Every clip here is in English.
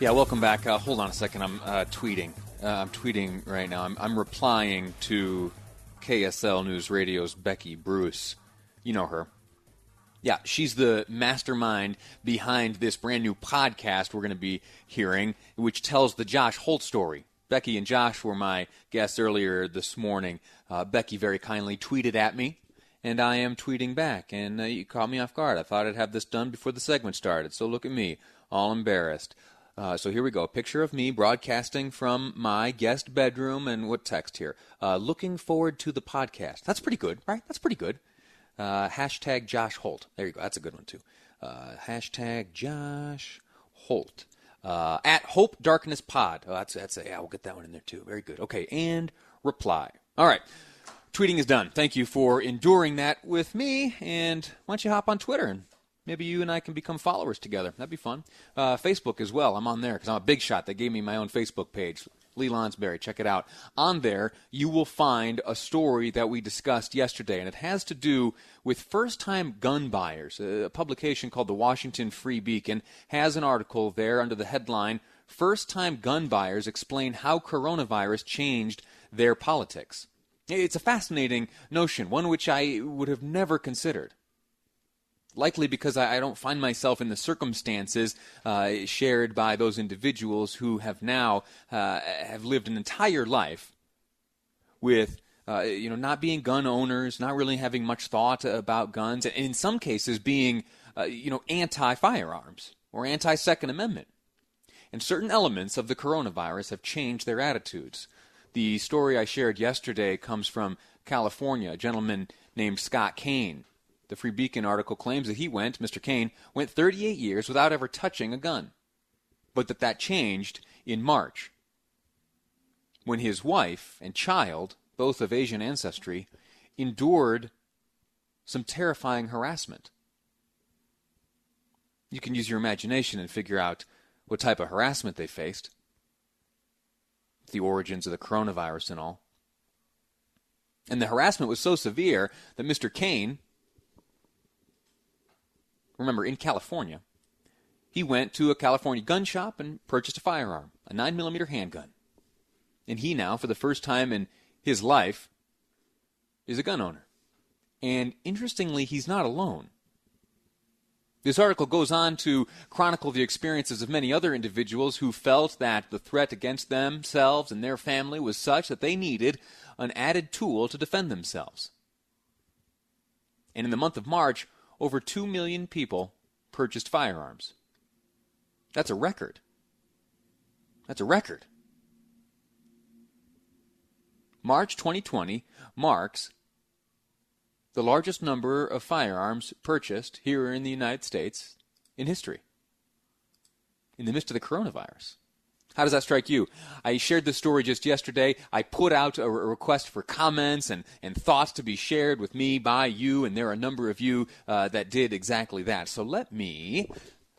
Yeah, welcome back. Uh, hold on a second. I'm uh, tweeting. Uh, I'm tweeting right now. I'm, I'm, replying to KSL News Radio's Becky Bruce. You know her. Yeah, she's the mastermind behind this brand new podcast we're going to be hearing, which tells the Josh Holt story. Becky and Josh were my guests earlier this morning. Uh, Becky very kindly tweeted at me and I am tweeting back. And uh, you caught me off guard. I thought I'd have this done before the segment started. So look at me, all embarrassed. Uh, so here we go. A picture of me broadcasting from my guest bedroom, and what text here? Uh, looking forward to the podcast. That's pretty good, right? That's pretty good. Uh, hashtag Josh Holt. There you go. That's a good one too. Uh, hashtag Josh Holt. Uh, at Hope Darkness Pod. Oh, that's that's a, yeah. We'll get that one in there too. Very good. Okay, and reply. All right tweeting is done. Thank you for enduring that with me. And why don't you hop on Twitter and maybe you and I can become followers together. That'd be fun. Uh, Facebook as well. I'm on there because I'm a big shot. They gave me my own Facebook page. Lee Lonsberry, check it out. On there, you will find a story that we discussed yesterday, and it has to do with first time gun buyers. A publication called the Washington Free Beacon has an article there under the headline First time gun buyers explain how coronavirus changed their politics. It's a fascinating notion, one which I would have never considered. Likely because I, don't find myself in the circumstances uh, shared by those individuals who have now uh, have lived an entire life with uh, you know not being gun owners, not really having much thought about guns, and in some cases being uh, you know anti firearms or anti Second Amendment. And certain elements of the coronavirus have changed their attitudes. The story I shared yesterday comes from California, a gentleman named Scott Kane. The Free Beacon article claims that he went, Mr. Kane, went 38 years without ever touching a gun, but that that changed in March when his wife and child, both of Asian ancestry, endured some terrifying harassment. You can use your imagination and figure out what type of harassment they faced the origins of the coronavirus and all. And the harassment was so severe that Mr. Kane, remember, in California, he went to a California gun shop and purchased a firearm, a 9mm handgun. And he now, for the first time in his life, is a gun owner. And interestingly, he's not alone. This article goes on to chronicle the experiences of many other individuals who felt that the threat against themselves and their family was such that they needed an added tool to defend themselves. And in the month of March, over 2 million people purchased firearms. That's a record. That's a record. March 2020 marks the largest number of firearms purchased here in the United States in history, in the midst of the coronavirus. How does that strike you? I shared this story just yesterday. I put out a, request for comments and, and thoughts to be shared with me by you, and there are a number of you uh, that did exactly that. So let me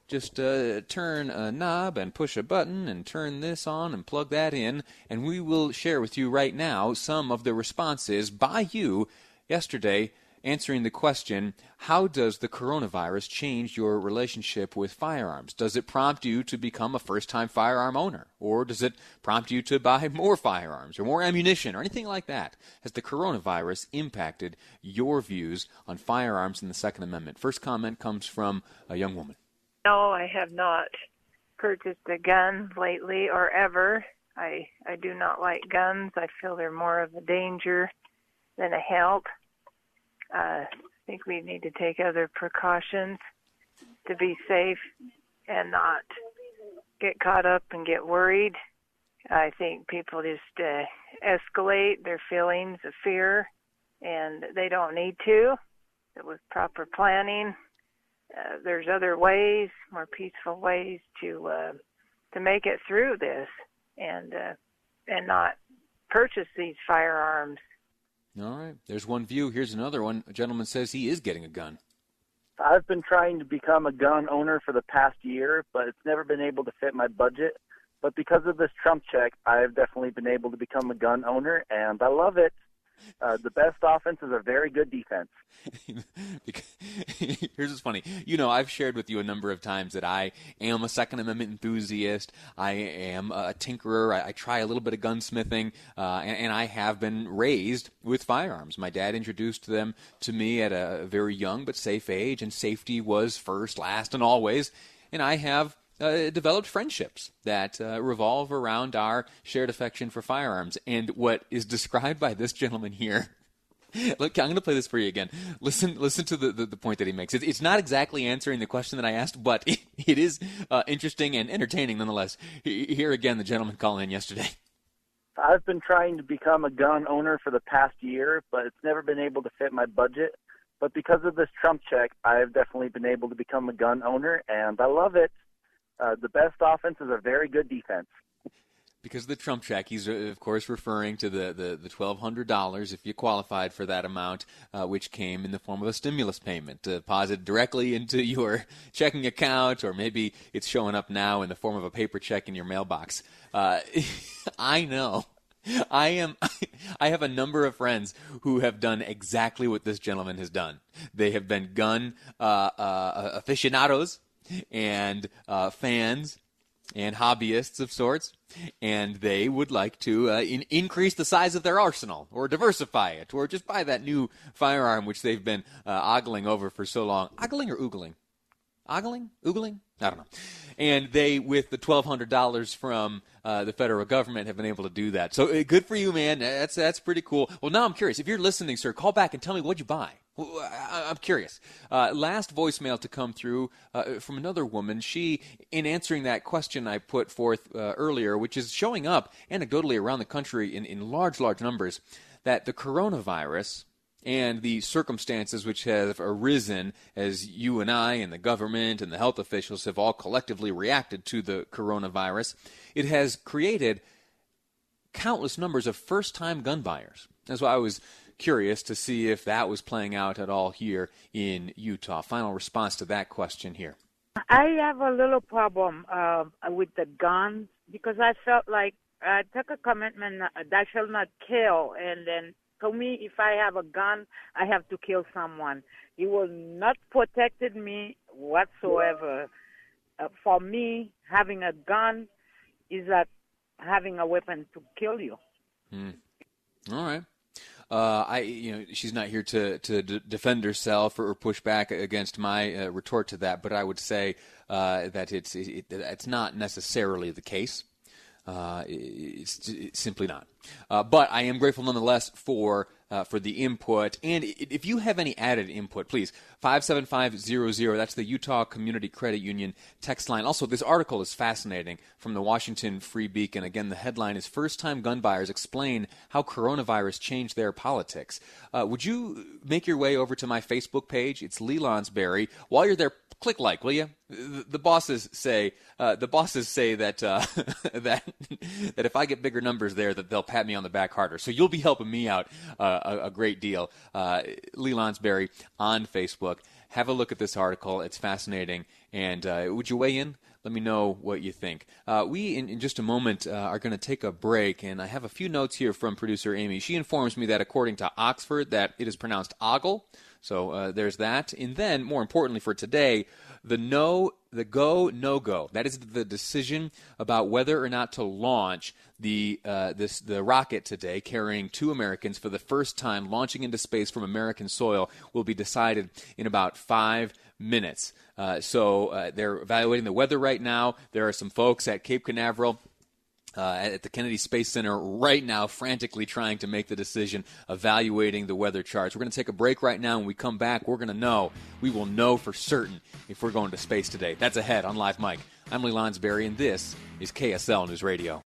just uh, turn a knob and push a button and turn this on and plug that in, and we will share with you right now some of the responses by you yesterday answering the question how does the coronavirus change your relationship with firearms? Does it prompt you to become a first time firearm owner? Or does it prompt you to buy more firearms or more ammunition or anything like that? Has the coronavirus impacted your views on firearms and the Second Amendment? First comment comes from a young woman. No, I have not. purchased a gun lately or ever. I I do not like guns. I feel they're more of a danger than a help. Uh, I think we need to take other precautions to be safe and not get caught up and get worried. I think people just uh, escalate their feelings of fear, and they don't need to. With proper planning, uh, there's other ways, more peaceful ways to uh, to make it through this, and uh, and not purchase these firearms. All right, there's one view. Here's another one. A gentleman says he is getting a gun. I've been trying to become a gun owner for the past year, but it's never been able to fit my budget. But because of this Trump check, I've definitely been able to become a gun owner, and I love it. Uh, the best offense is a very good defense. Here's what's funny. You know, I've shared with you a number of times that I am a Second Amendment enthusiast. I am a tinkerer. I, I try a little bit of gunsmithing, uh, and, and, I have been raised with firearms. My dad introduced them to me at a very young but safe age, and safety was first, last, and always. And I have uh, developed friendships that uh, revolve around our shared affection for firearms. And what is described by this gentleman here. Look, I'm going to play this for you again. Listen, listen to the, the, the point that he makes. It, it's not exactly answering the question that I asked, but it, it is uh, interesting and entertaining nonetheless. Here again, the gentleman calling in yesterday. I've been trying to become a gun owner for the past year, but it's never been able to fit my budget. But because of this Trump check, I've definitely been able to become a gun owner, and I love it. Uh, the best offense is a very good defense. Because of the Trump check, he's uh, of course referring to the, the, the $1,200 if you qualified for that amount, uh, which came in the form of a stimulus payment deposited directly into your checking account, or maybe it's showing up now in the form of a paper check in your mailbox. Uh, I know. I am. I have a number of friends who have done exactly what this gentleman has done. They have been gun uh, uh, aficionados and uh, fans and hobbyists of sorts, and they would like to uh, in- increase the size of their arsenal, or diversify it, or just buy that new firearm which they've been uh, ogling over for so long. Ogling or oogling? Ogling? Oogling? I don't know. And they, with the twelve hundred dollars from uh, the federal government, have been able to do that. So uh, good for you, man. That's that's pretty cool. Well, now I'm curious. If you're listening, sir, call back and tell me what you buy. I'm curious. Uh, last voicemail to come through uh, from another woman. She, in answering that question I put forth uh, earlier, which is showing up anecdotally around the country in, in large, large numbers, that the coronavirus and the circumstances which have arisen as you and I and the government and the health officials have all collectively reacted to the coronavirus, it has created countless numbers of first time gun buyers. That's why I was curious to see if that was playing out at all here in Utah. Final response to that question here. I have a little problem uh, with the guns because I felt like I took a commitment that I shall not kill, and then to me, if I have a gun, I have to kill someone. It will not protected me whatsoever. Uh, for me, having a gun is like having a weapon to kill you. Hmm. All right. Uh, I, you know, she's not here to to d- defend herself or, or, push back against my uh, retort to that, but I would say uh, that it's it, it's not necessarily the case. Uh, it's, it's, simply not. Uh, but I am grateful nonetheless for uh, for the input. And if you have any added input, please, 57500, that's the Utah Community Credit Union text line. Also, this article is fascinating from the Washington Free Beacon. Again, the headline is First Time Gun Buyers Explain How Coronavirus Changed Their Politics. Uh, would you make your way over to my Facebook page? It's Lee Lonsberry. While you're there, click like, will you? The, the bosses say uh, the bosses say that uh, that that if I get bigger numbers there, that they'll pat me on the back harder. So you'll be helping me out uh, a, a, great deal. Uh, Lee Lonsberry on Facebook. Have a look at this article. It's fascinating. And uh, would you weigh in? Let me know what you think. Uh, we, in, in, just a moment, uh, are going to take a break, and I have a few notes here from producer Amy. She informs me that according to Oxford, that it is pronounced ogle. So uh, there's that. And then, more importantly for today, the no, the go, no go. That is the decision about whether or not to launch the uh, this the rocket today, carrying two Americans for the first time, launching into space from American soil, will be decided in about five minutes. Uh, so uh, they're evaluating the weather right now. There are some folks at Cape Canaveral uh, at the Kennedy Space Center right now, frantically trying to make the decision, evaluating the weather charts. We're going to take a break right now. When we come back, we're going to know. We will know for certain if we're going to space today. That's ahead on Live Mic. I'm Lee Lonsberry, and this is KSL News Radio.